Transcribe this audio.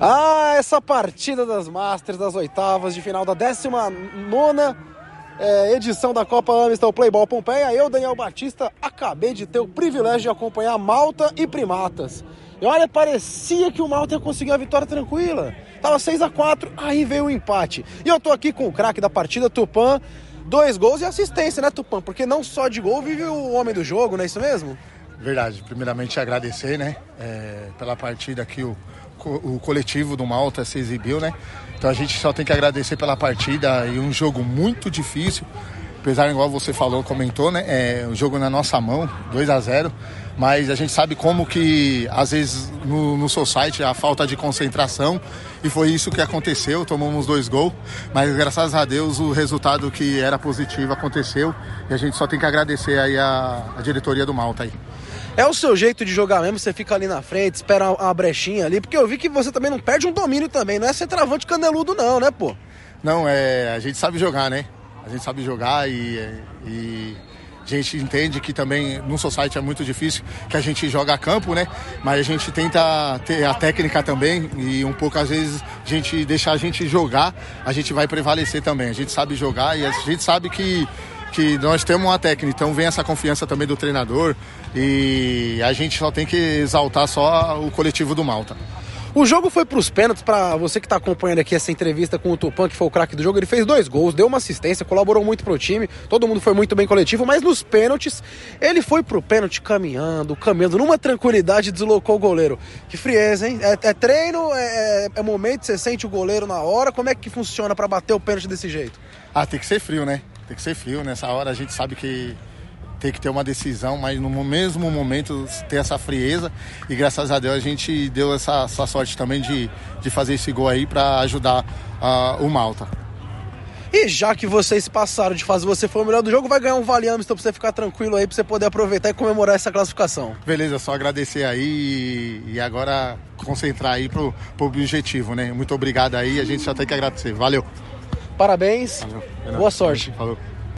Ah, essa partida das Masters, das oitavas de final da 19 é, edição da Copa Amistel Playball Pompeia. Eu, Daniel Batista, acabei de ter o privilégio de acompanhar Malta e Primatas. E olha, parecia que o Malta ia conseguir a vitória tranquila. Tava 6 a 4 aí veio o empate. E eu tô aqui com o craque da partida, Tupan. Dois gols e assistência, né, Tupan? Porque não só de gol vive o homem do jogo, não é isso mesmo? Verdade. Primeiramente agradecer, né, é, pela partida que o, o coletivo do Malta se exibiu, né? Então a gente só tem que agradecer pela partida e um jogo muito difícil. Apesar, igual você falou, comentou, né? É um jogo na nossa mão, 2 a 0 mas a gente sabe como que às vezes no, no site a falta de concentração e foi isso que aconteceu, tomamos dois gols, mas graças a Deus o resultado que era positivo aconteceu e a gente só tem que agradecer aí a, a diretoria do Malta aí. É o seu jeito de jogar mesmo, você fica ali na frente, espera uma brechinha ali, porque eu vi que você também não perde um domínio também, não é centroavante caneludo não, né, pô? Não, é, a gente sabe jogar, né? A gente sabe jogar e, e a gente entende que também no society é muito difícil, que a gente joga a campo, né? Mas a gente tenta ter a técnica também e um pouco às vezes a gente deixar a gente jogar, a gente vai prevalecer também. A gente sabe jogar e a gente sabe que que nós temos uma técnica, então vem essa confiança também do treinador e a gente só tem que exaltar só o coletivo do Malta. O jogo foi para os pênaltis, para você que está acompanhando aqui essa entrevista com o Tupan, que foi o craque do jogo, ele fez dois gols, deu uma assistência, colaborou muito pro time, todo mundo foi muito bem coletivo, mas nos pênaltis, ele foi pro pênalti caminhando, caminhando, numa tranquilidade, deslocou o goleiro. Que frieza, hein? É, é treino, é, é, é momento, você sente o goleiro na hora, como é que funciona para bater o pênalti desse jeito? Ah, tem que ser frio, né? Tem que ser frio. Nessa hora a gente sabe que tem que ter uma decisão, mas no mesmo momento ter essa frieza. E graças a Deus a gente deu essa, essa sorte também de, de fazer esse gol aí para ajudar uh, o Malta. E já que vocês passaram de fase, você foi o melhor do jogo, vai ganhar um Vale Amistel pra você ficar tranquilo aí, pra você poder aproveitar e comemorar essa classificação. Beleza, só agradecer aí e, agora concentrar aí pro, pro objetivo, né? Muito obrigado aí, a gente só tem que agradecer. Valeu! Parabéns. Valeu. Boa sorte. Falou.